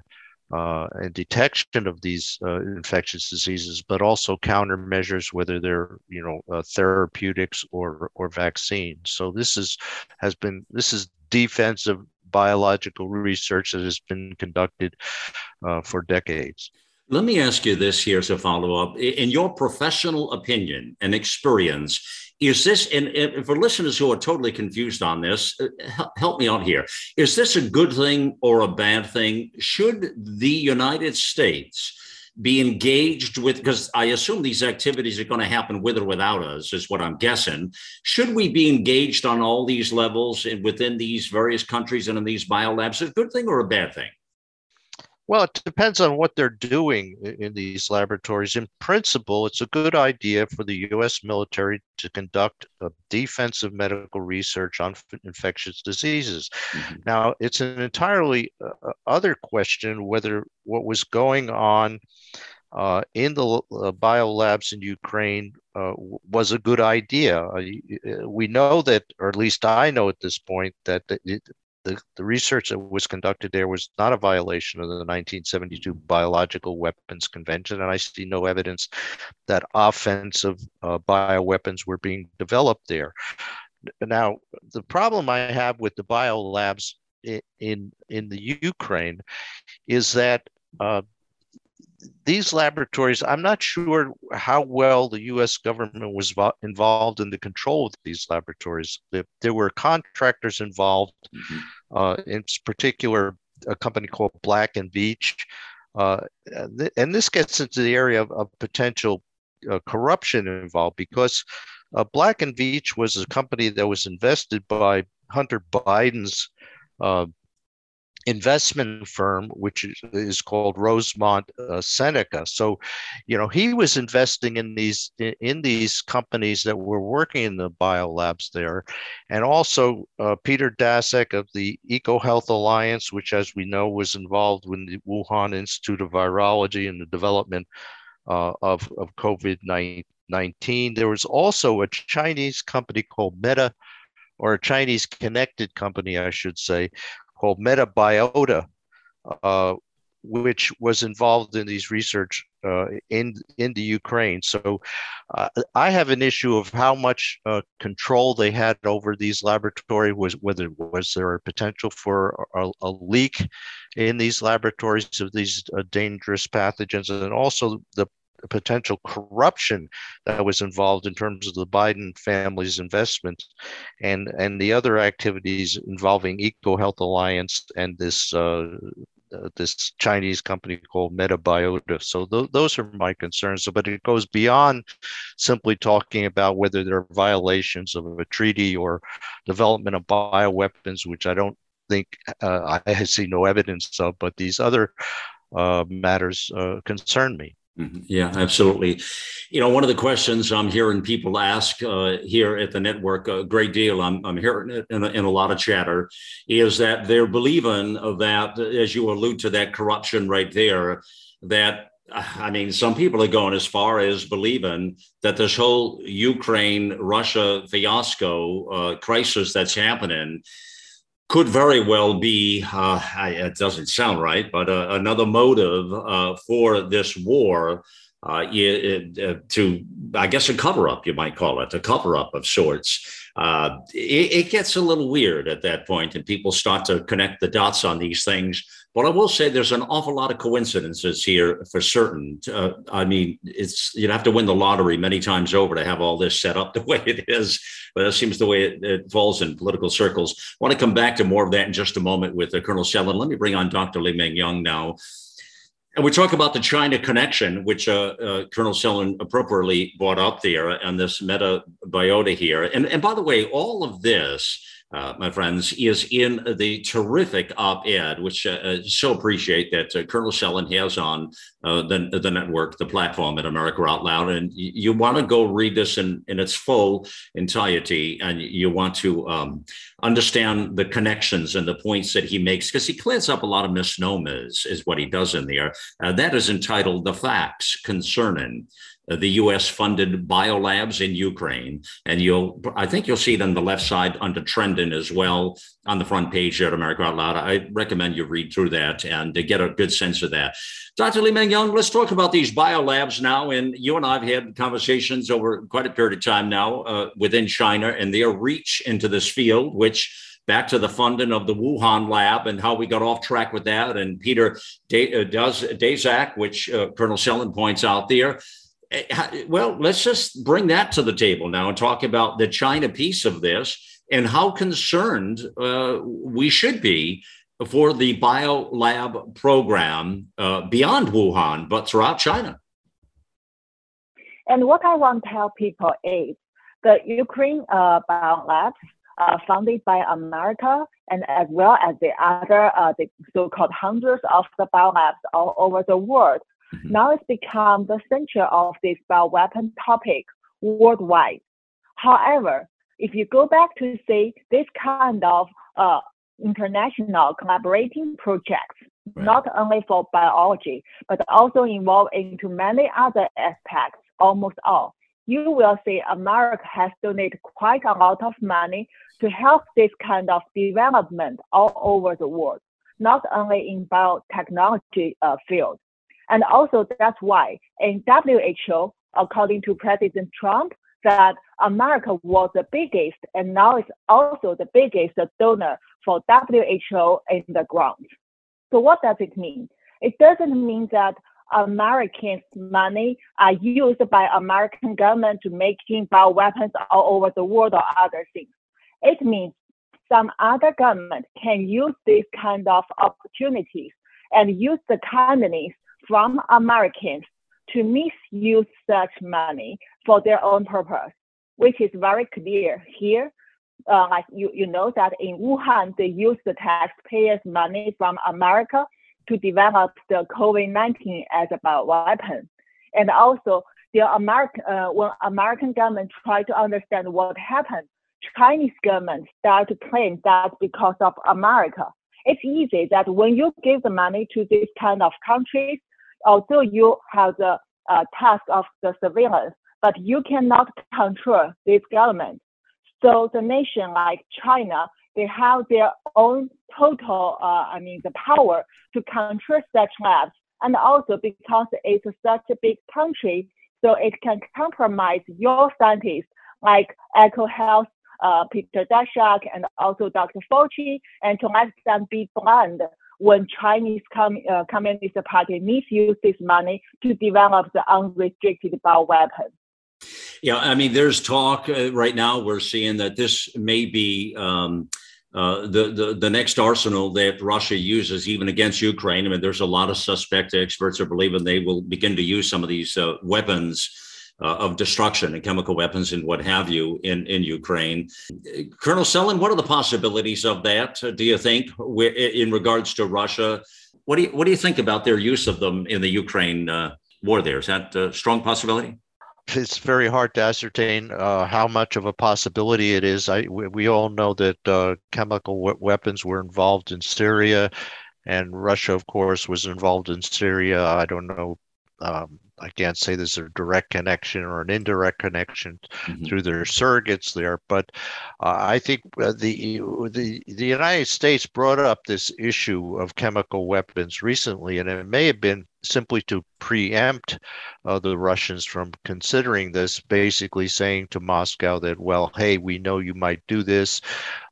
uh, and detection of these uh, infectious diseases, but also countermeasures, whether they're you know uh, therapeutics or or vaccines. So this is has been this is defensive biological research that has been conducted uh, for decades. Let me ask you this here as a follow up. In your professional opinion and experience, is this, and, and, for listeners who are totally confused on this, uh, help me out here. Is this a good thing or a bad thing? Should the United States be engaged with? Because I assume these activities are going to happen with or without us, is what I'm guessing. Should we be engaged on all these levels within these various countries and in these biolabs? Is a good thing or a bad thing? Well, it depends on what they're doing in these laboratories. In principle, it's a good idea for the US military to conduct defensive medical research on infectious diseases. Mm-hmm. Now, it's an entirely uh, other question whether what was going on uh, in the uh, biolabs in Ukraine uh, was a good idea. Uh, we know that, or at least I know at this point, that it, the, the research that was conducted there was not a violation of the 1972 Biological Weapons Convention, and I see no evidence that offensive uh, bioweapons were being developed there. Now, the problem I have with the biolabs in in, the Ukraine is that uh, these laboratories, I'm not sure how well the US government was involved in the control of these laboratories. There were contractors involved, mm-hmm. uh, in particular, a company called Black and Veatch. Uh, and this gets into the area of, of potential uh, corruption involved because uh, Black and Veatch was a company that was invested by Hunter Biden's uh, investment firm, which is, called Rosemont uh, Seneca. So, you know, he was investing in these in these companies that were working in the biolabs there, and also uh, Peter Daszak of the EcoHealth Alliance, which, as we know, was involved with the Wuhan Institute of Virology in the development uh, of of COVID nineteen. There was also a Chinese company called Meta or a Chinese connected company, I should say, called Metabiota, uh, which was involved in these research uh, in in the Ukraine. So uh, I have an issue of how much uh, control they had over these laboratories. Was whether was there a potential for a, a leak in these laboratories of these uh, dangerous pathogens, and also the potential corruption that was involved in terms of the Biden family's investment and and the other activities involving EcoHealth Alliance and this uh, uh, this Chinese company called Metabiota. So th- those are my concerns. But it goes beyond simply talking about whether there are violations of a treaty or development of bioweapons, which I don't think uh, I see no evidence of. But these other uh, matters uh, concern me. Mm-hmm. Yeah, absolutely. You know, one of the questions I'm hearing people ask uh, here at the network a great deal, I'm, I'm hearing it in a, in a lot of chatter, is that they're believing that, as you allude to that corruption right there, that I mean, some people are going as far as believing that this whole Ukraine Russia fiasco uh, crisis that's happening could very well be, uh, it doesn't sound right, but uh, another motive uh, for this war uh, it, uh, to, I guess, a cover up, you might call it, a cover up of sorts. Uh, it, it, gets a little weird at that point, and people start to connect the dots on these things. But I will say there's an awful lot of coincidences here for certain. Uh, I mean, it's you'd have to win the lottery many times over to have all this set up [LAUGHS] the way it is. But that seems the way it, it falls in political circles. I want to come back to more of that in just a moment with uh, Colonel Sellin. Let me bring on Dr. Li-Meng Yan now. And we talk about the China connection, which uh, uh, Colonel Sellin appropriately brought up there, and this meta biota here. And, and by the way, all of this uh, my friends, is in the terrific op-ed, which uh, uh so appreciate that uh, Colonel Sellin has on uh, the, the network, the platform at America Out Loud. And you, want to go read this in, in its full entirety, and you want to um, understand the connections and the points that he makes, because he clears up a lot of misnomers, is what he does in there. That is entitled The Facts Concerning the U.S. funded biolabs in Ukraine. And you'll, I think you'll see it on the left side under trending as well on the front page here at America Out Loud. I recommend you read through that and to get a good sense of that. Dr. Li-Meng Yan, let's talk about these biolabs now. And you and I have had conversations over quite a period of time now uh, within China and their reach into this field, which back to the funding of the Wuhan lab and how we got off track with that. And Peter uh, does Daszak, which uh, Colonel Sellin points out there. Eh, well, let's just bring that to the table now and talk about the China piece of this and how concerned uh, we should be for the biolab program uh, beyond Wuhan, but throughout China. And what I want to tell people is the Ukraine uh, biolabs uh, funded by America and as well as the other uh, the so-called hundreds of the biolabs all over the world. Mm-hmm. Now it's become the center of this bioweapon topic worldwide. However, if you go back to see this kind of uh, international collaborating projects, right. not only for biology, but also involved into many other aspects, almost all, you will see America has donated quite a lot of money to help this kind of development all over the world, not only in biotechnology uh, field. And also that's why in WHO, according to President Trump, that America was the biggest and now it's also the biggest donor for WHO in the ground. So what does it mean? It doesn't mean that Americans' money are used by American government to making bioweapons all over the world or other things. It means some other government can use these kind of opportunities and use the kindness from Americans to misuse such money for their own purpose, which is very clear here. Uh, like you, you know that in Wuhan, they use the taxpayers' money from America to develop the COVID-19 as a bioweapon. And also, the American, uh, when American government try to understand what happened, Chinese government start to claim that because of America. It's easy that when you give the money to this kind of countries, although you have the uh, task of the surveillance, but you cannot control this government. So the nation like China, they have their own total, uh, I mean, the power to control such labs. And also because it's such a big country, so it can compromise your scientists like EcoHealth, uh, Peter Daszak, and also Dr. Fauci, and to let them be blind when Chinese Com- uh, Communist Party misuse this money to develop the unrestricted bioweapon. Yeah, I mean, there's talk uh, right now. We're seeing that this may be um, uh, the, the the next arsenal that Russia uses, even against Ukraine. I mean, there's a lot of suspect experts are believing they will begin to use some of these uh, weapons uh, of destruction and chemical weapons and what have you in, in Ukraine. Colonel Sellin, what are the possibilities of that, do you think, in regards to Russia? What do you, what do you think about their use of them in the Ukraine uh, war there? Is that a strong possibility? It's very hard to ascertain uh, how much of a possibility it is. I, we, we all know that uh, chemical weapons were involved in Syria, and Russia, of course, was involved in Syria. I don't know um, I can't say there's a direct connection or an indirect connection mm-hmm. through their surrogates there, but uh, I think uh, the the the United States brought up this issue of chemical weapons recently, and it may have been simply to preempt uh, the Russians from considering this, basically saying to Moscow that, well, hey, we know you might do this,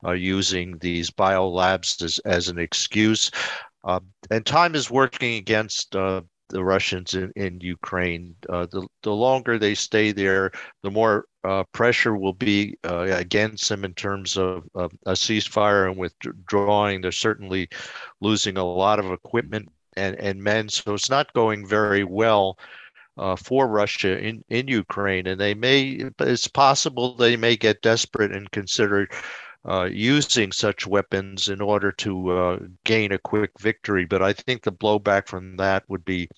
uh, using these biolabs as, as an excuse. Uh, and time is working against uh, the Russians in, in Ukraine. Uh, the, the longer they stay there, the more uh, pressure will be uh, against them in terms of, of, a ceasefire and withdrawing. They're certainly losing a lot of equipment and, and men, so it's not going very well. Uh, for Russia in, in Ukraine, and they may, it's possible they may get desperate and consider uh, using such weapons in order to uh, gain a quick victory. But I think the blowback from that would be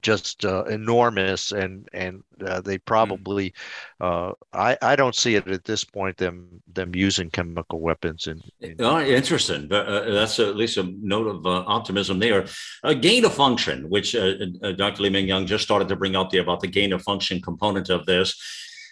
just uh, enormous and and uh, they hmm. probably uh, I I don't see it at this point them them using chemical weapons in, in oh, interesting but uh, that's at least a note of uh, optimism there a gain of function which Dr. Li Yan just started to bring up there about the gain of function component of this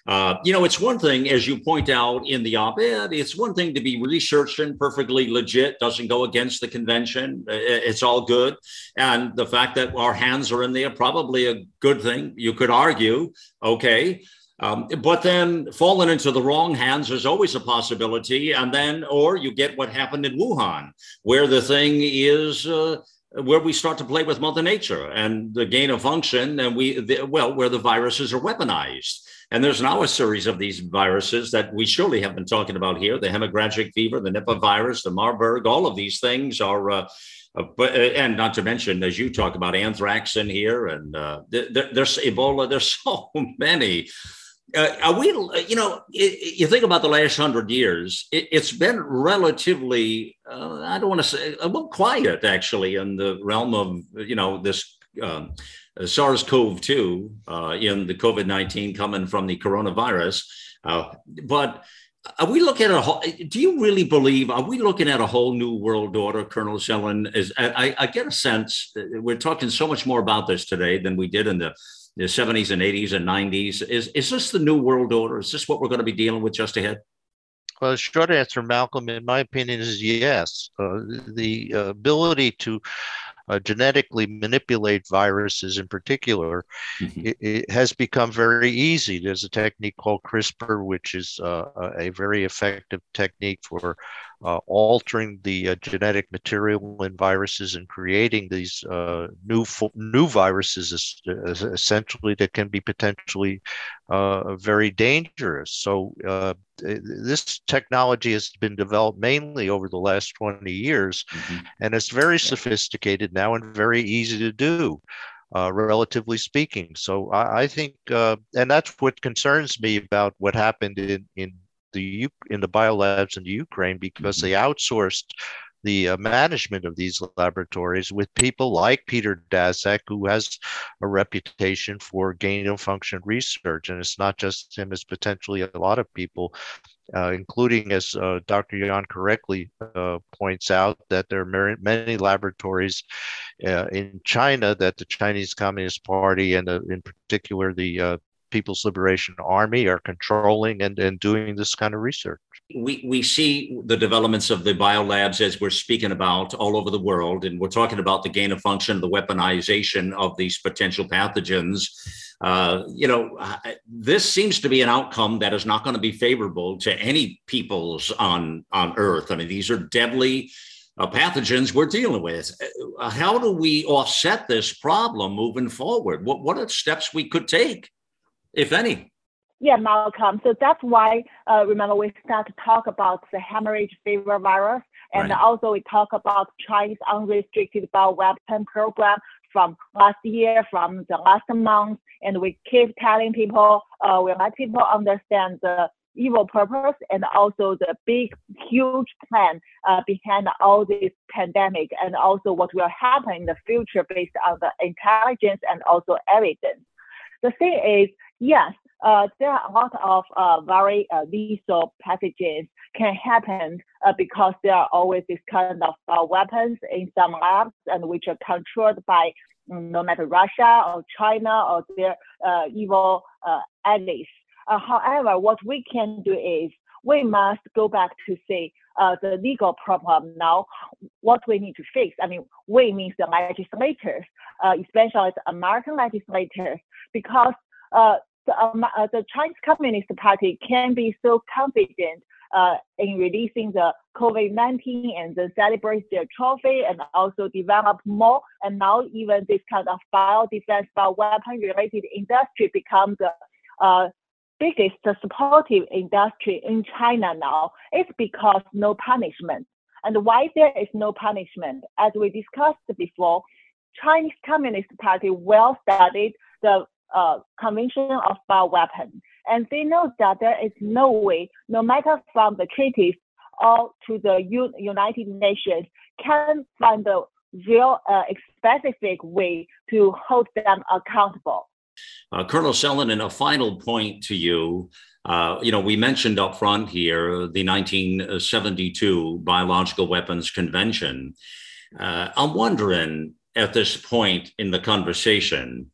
uh, you know, it's one thing, as you point out in the op ed, it's one thing to be researched and perfectly legit, doesn't go against the convention. It's all good. And the fact that our hands are in there, probably a good thing. You could argue, okay. Um, but then falling into the wrong hands is always a possibility. And then, or you get what happened in Wuhan, where the thing is. Uh, where we start to play with mother nature and the gain of function and we the, well where the viruses are weaponized And there's now a series of these viruses that we surely have been talking about here the hemorrhagic fever, the Nipah virus, the Marburg, all of these things are. Uh, uh, but uh, and not to mention, as you talk about anthrax in here, and uh, there, there's Ebola. There's [LAUGHS] so many. Uh, are we? You know, it, you think about the last hundred years. It, has been relatively. I don't want to say a little quiet, actually, in the realm of you know this um, SARS-CoV-2 uh, in the COVID-19 coming from the coronavirus. but are we looking at a whole do you really believe are we looking at a whole new world order colonel Sellin? is I, I, get a sense we're talking so much more about this today than we did in the, the 70s and 80s and 90s is, is this the new world order is this what we're going to be dealing with just ahead well, short answer, Malcolm, in my opinion, is yes. Uh, the uh, ability to uh, genetically manipulate viruses in particular, mm-hmm. it, it, has become very easy. There's a technique called CRISPR, which is uh, a very effective technique for uh, altering the uh, genetic material in viruses and creating these uh, new new viruses essentially that can be potentially uh, very dangerous. So uh, this technology has been developed mainly over the last 20 years, mm-hmm. and it's very sophisticated now and very easy to do. Uh, relatively speaking. So I, I think, uh, and that's what concerns me about what happened in, in the in the biolabs in the Ukraine because mm-hmm. they outsourced the uh, management of these laboratories with people like Peter Daszak, who has a reputation for gain of function research. And it's not just him, it's potentially a lot of people, uh, including, as uh, Dr. Yan correctly uh, points out, that there are many laboratories uh, in China that the Chinese Communist Party and in particular the uh, People's Liberation Army are controlling and, and doing this kind of research. We, we see the developments of the biolabs as we're speaking about all over the world, and we're talking about the gain of function, the weaponization of these potential pathogens. Uh, you know, this seems to be an outcome that is not going to be favorable to any peoples on on Earth. I mean, these are deadly uh, pathogens we're dealing with. Uh, how do we offset this problem moving forward? What what are steps we could take? If any. Yeah, Malcolm. So that's why, uh, remember, we start to talk about the hemorrhage fever virus. And right. also, we talk about Chinese unrestricted bioweapon program from last year, from the last month. And we keep telling people, uh, we let people understand the evil purpose and also the big, huge plan uh, behind all this pandemic and also what will happen in the future based on the intelligence and also evidence. The thing is, yes, uh, there are a lot of uh, very uh, lethal pathogens can happen uh, because there are always this kind of uh, weapons in some labs and which are controlled by mm, no matter Russia or China or their uh, evil allies. however, what we can do is we must go back to say uh, the legal problem now, what we need to fix. I mean, we means the legislators, uh, especially the American legislators, because uh, the, um, uh, the Chinese Communist Party can be so confident uh, in releasing the COVID-19 and then celebrate their trophy and also develop more. And now even this kind of bio-defense, bio-weapon related industry becomes the uh, biggest supportive industry in China now. It's because no punishment. And why there is no punishment? As we discussed before, Chinese Communist Party well studied the uh, Convention of Bioweapons. And they know that there is no way, no matter from the treaties or to the U- United Nations, can find a real uh, specific way to hold them accountable. Uh, Colonel Sellin, in a final point to you, uh, you know, we mentioned up front here the 1972 Biological Weapons Convention. Uh, I'm wondering at this point in the conversation,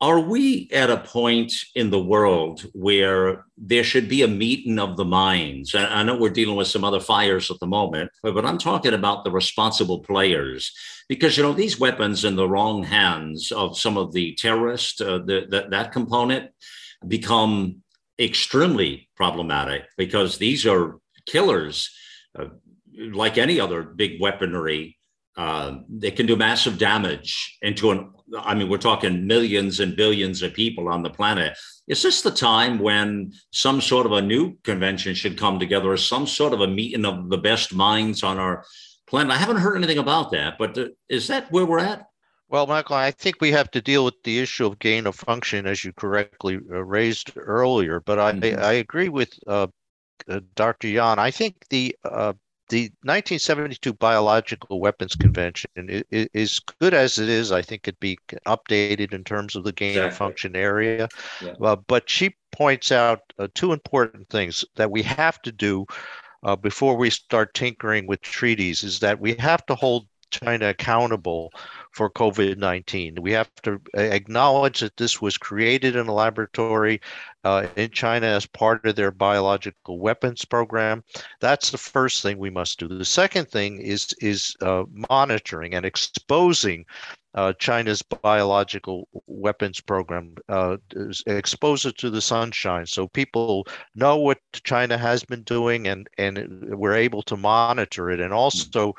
are we at a point in the world where there should be a meeting of the minds? I know we're dealing with some other fires at the moment, but I'm talking about the responsible players because you know these weapons in the wrong hands of some of the terrorists, uh, the, the, that component become extremely problematic because these are killers, uh, like any other big weaponry uh, it can do massive damage into an I mean, we're talking millions and billions of people on the planet. Is this the time when some sort of a new convention should come together, or some sort of a meeting of the best minds on our planet? I haven't heard anything about that, but uh, is that where we're at? Well, Michael, I think we have to deal with the issue of gain of function, as you correctly uh, raised earlier. But I, mm-hmm. I, agree with uh, uh, Dr. Yan. I think the uh, the 1972 Biological Weapons Convention is, good as it is. I think it'd be updated in terms of the gain exactly. of function area. Yeah. Uh, but she points out uh, two important things that we have to do uh, before we start tinkering with treaties is that we have to hold China accountable for COVID 19. We have to acknowledge that this was created in a laboratory uh, in China as part of their biological weapons program. That's the first thing we must do. The second thing is, is uh, monitoring and exposing uh, China's biological weapons program, uh, expose it to the sunshine so people know what China has been doing and, and we're able to monitor it. And also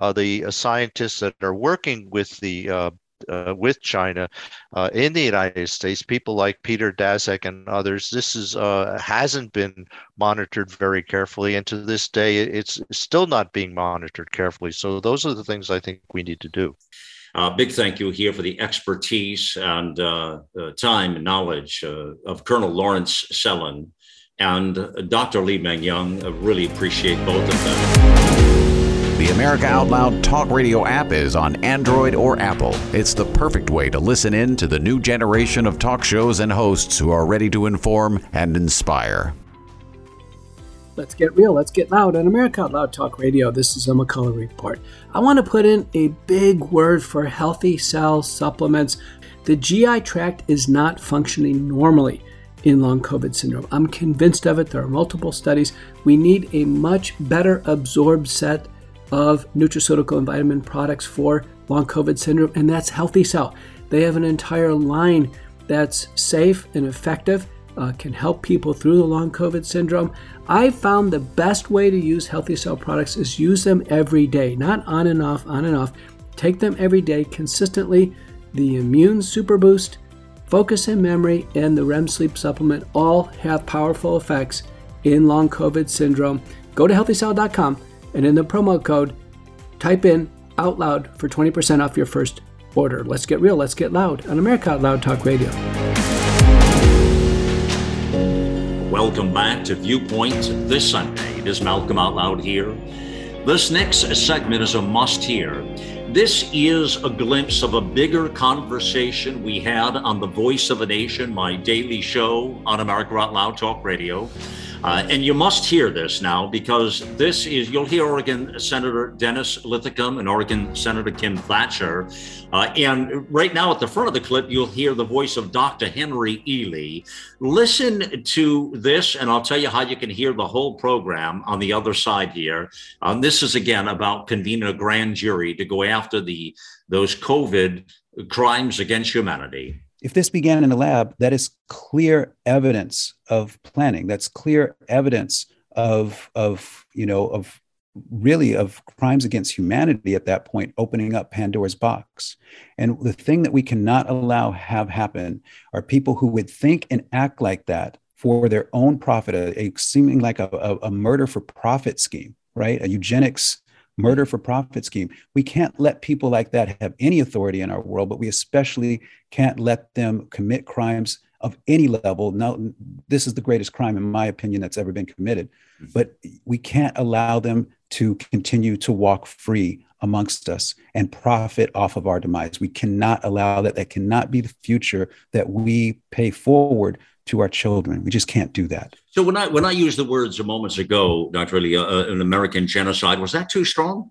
uh, the uh, scientists that are working with the uh, with China uh, in the United States, people like Peter Daszak and others, this is uh, hasn't been monitored very carefully, and to this day, it's still not being monitored carefully. So those are the things I think we need to do. Big thank you here for the expertise and uh, uh, time and knowledge uh, of Colonel Lawrence Sellin and Dr. Li Meng Yan. I really appreciate both of them. The America Out Loud Talk Radio app is on Android or Apple. It's the perfect way to listen in to the new generation of talk shows and hosts who are ready to inform and inspire. Let's get real, let's get loud on America Out Loud Talk Radio. This is a McCullough Report. I want to put in a big word for healthy cell supplements. The GI tract is not functioning normally in long COVID syndrome. I'm convinced of it. There are multiple studies. We need a much better absorbed set of nutraceutical and vitamin products for long COVID syndrome, and that's Healthy Cell. They have an entire line that's safe and effective uh, can help people through the long COVID syndrome. I found the best way to use Healthy Cell products is use them every day, not on and off, on and off. Take them every day consistently. The Immune Super Boost, Focus and Memory, and the REM Sleep Supplement all have powerful effects in long COVID syndrome. Go to healthycell.com and in the promo code, type in out loud for 20% off your first order. Let's get real, let's get loud on America Out Loud Talk Radio. Welcome back to Viewpoint this Sunday. It is Malcolm Out Loud here. This next segment is a must hear. This is a glimpse of a bigger conversation we had on The Voice of a Nation, my daily show on America Out Loud Talk Radio. Uh, and you must hear this now because this is, you'll hear Oregon Senator Dennis Linthicum and Oregon Senator Kim Thatcher. Uh, and right now at the front of the clip, you'll hear the voice of Dr. Henry Ealy. Listen to this, and I'll tell you how you can hear the whole program on the other side here. Um, this is again about convening a grand jury to go after the those COVID crimes against humanity if this began in a lab, that is clear evidence of planning. That's clear evidence of of you know of really of crimes against humanity at that point opening up pandora's box and the thing that we cannot allow have happen are people who would think and act like that for their own profit a, a seeming like a, a, a murder for profit scheme right a eugenics murder for profit scheme. We can't let people like that have any authority in our world, but we especially can't let them commit crimes of any level. Now, this is the greatest crime, in my opinion, that's ever been committed. Mm-hmm. But we can't allow them to continue to walk free amongst us and profit off of our demise. We cannot allow that. That cannot be the future that we pay forward to our children. We just can't do that. So when I when I used the words a moments ago, Dr. Lee, uh, uh, an American genocide, was that too strong?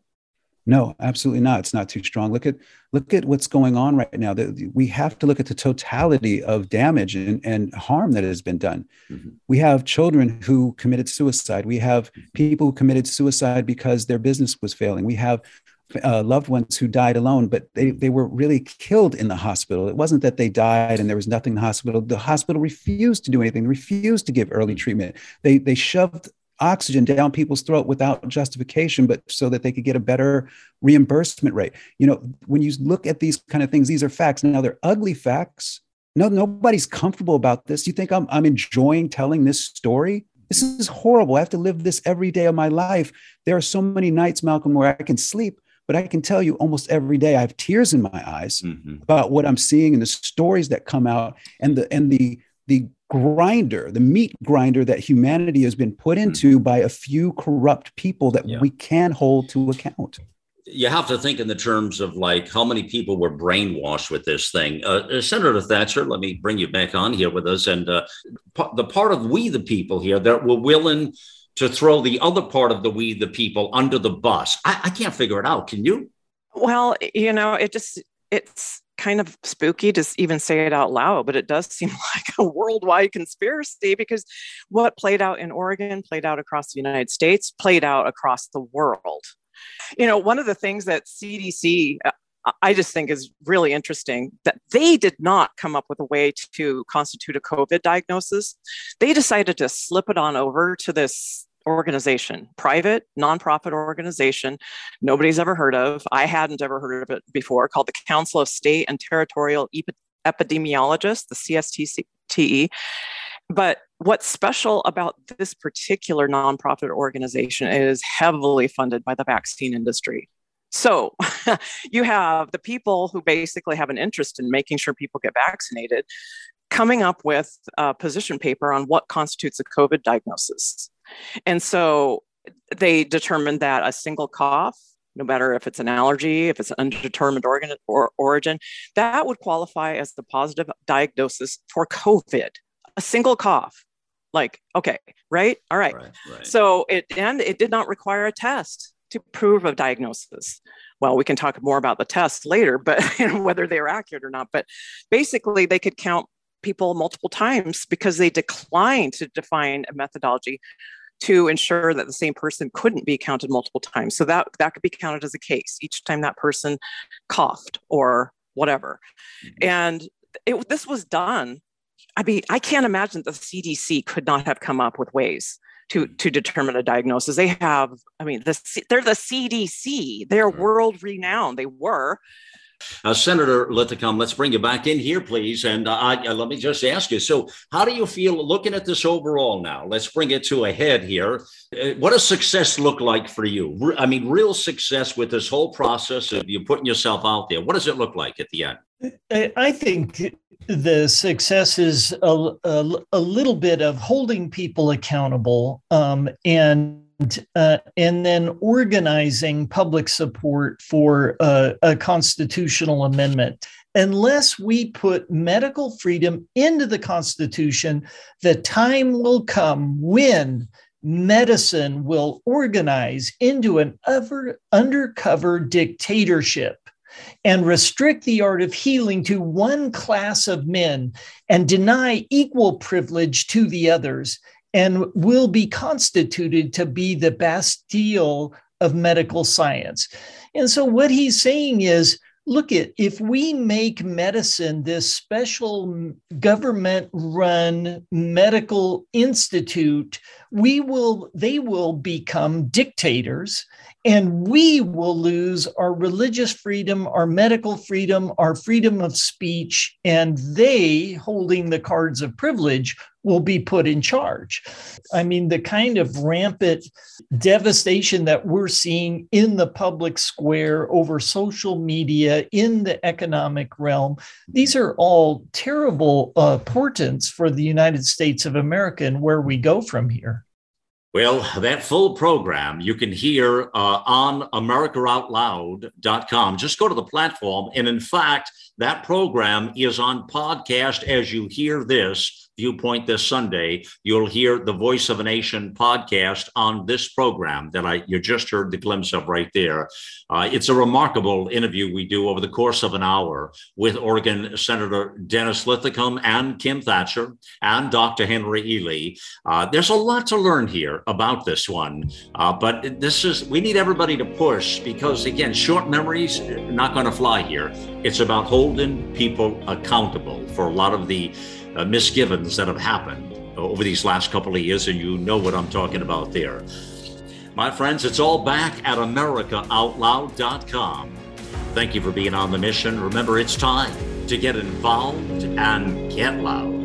No, absolutely not. It's not too strong. Look at look at what's going on right now. We have to look at the totality of damage and, and harm that has been done. Mm-hmm. We have children who committed suicide. We have people who committed suicide because their business was failing. We have uh, loved ones who died alone, but they, they were really killed in the hospital. It wasn't that they died and there was nothing in the hospital. The hospital refused to do anything, refused to give early treatment. They, they shoved oxygen down people's throat without justification, but so that they could get a better reimbursement rate. You know, when you look at these kind of things, these are facts. Now they're ugly facts. No, nobody's comfortable about this. You think I'm I'm enjoying telling this story? This is horrible. I have to live this every day of my life. There are so many nights, Malcolm, where I can sleep, but I can tell you almost every day I have tears in my eyes mm-hmm. about what I'm seeing and the stories that come out and the and the the grinder, the meat grinder that humanity has been put mm-hmm. into mm-hmm. by a few corrupt people that yeah. we can hold to account you have to think in the terms of like how many people were brainwashed with this thing. Uh, uh Senator Thatcher, let me bring you back on here with us. And uh, the part of we the people here that were willing to throw the other part of the we the people under the bus. I, I can't figure it out. Can you? Well, you know, it just it's kind of spooky to even say it out loud, but it does [LAUGHS] seem like a worldwide conspiracy because what played out in Oregon played out across the United States, played out across the world. You know, one of the things that CDC I just think is really interesting that they did not come up with a way to constitute a COVID diagnosis. They decided to slip it on over to this organization, private, nonprofit organization, nobody's ever heard of. I hadn't ever heard of it before, called the Council of State and Territorial Epidemiologists, the CSTE. But what's special about this particular nonprofit organization is heavily funded by the vaccine industry. So [LAUGHS] you have the people who basically have an interest in making sure people get vaccinated coming up with a position paper on what constitutes a COVID diagnosis. And so they determined that a single cough, no matter if it's an allergy, if it's an undetermined organ or origin, that would qualify as the positive diagnosis for COVID. A single cough. Like, okay, right? All right. right, right. So it and it did not require a test to prove a diagnosis. Well, we can talk more about the tests later, but [LAUGHS] you know, whether they are accurate or not. But basically, they could count people multiple times because they declined to define a methodology to ensure that the same person couldn't be counted multiple times. So that that could be counted as a case each time that person coughed or whatever. Mm-hmm. And it, this was done. I mean, I can't imagine the CDC could not have come up with ways to mm-hmm. to determine a diagnosis. They have, I mean, the, they're the CDC. They're mm-hmm. world renowned. They were. Uh, Senator Linthicum, let's bring you back in here, please. And uh, I, uh, let me just ask you so, how do you feel looking at this overall now? Let's bring it to a head here. Uh, what does success look like for you? I mean, real success with this whole process of you putting yourself out there. What does it look like at the end? I think the success is a, a, a little bit of holding people accountable um, and uh, and then organizing public support for a constitutional amendment. Unless we put medical freedom into the Constitution, the time will come when medicine will organize into an ever undercover dictatorship and restrict the art of healing to one class of men and deny equal privilege to the others and will be constituted to be the Bastille of medical science. And so, what he's saying is look at if we make medicine this special government run medical institute we will they will become dictators and we will lose our religious freedom, our medical freedom, our freedom of speech, and they, holding the cards of privilege, will be put in charge. I mean, the kind of rampant devastation that we're seeing in the public square over social media, in the economic realm, these are all terrible uh, portents for the United States of America and where we go from here. Well, that full program you can hear uh, on AmericaOutloud.com. Just go to the platform. And in fact, that program is on podcast as you hear this Viewpoint this Sunday, you'll hear the Voice of a Nation podcast on this program that I you just heard the glimpse of right there. Uh, it's a remarkable interview we do over the course of an hour with Oregon Senator Dennis Linthicum and Kim Thatcher and Dr. Henry Ealy. Uh, there's a lot to learn here about this one, uh, but this is we need everybody to push because again, short memories not going to fly here. It's about holding people accountable for a lot of the uh, misgivings that have happened. over these last couple of years, and you know what I'm talking about there. My friends, it's all back at AmericaOutloud.com. Thank you for being on the mission. Remember, it's time to get involved and get loud.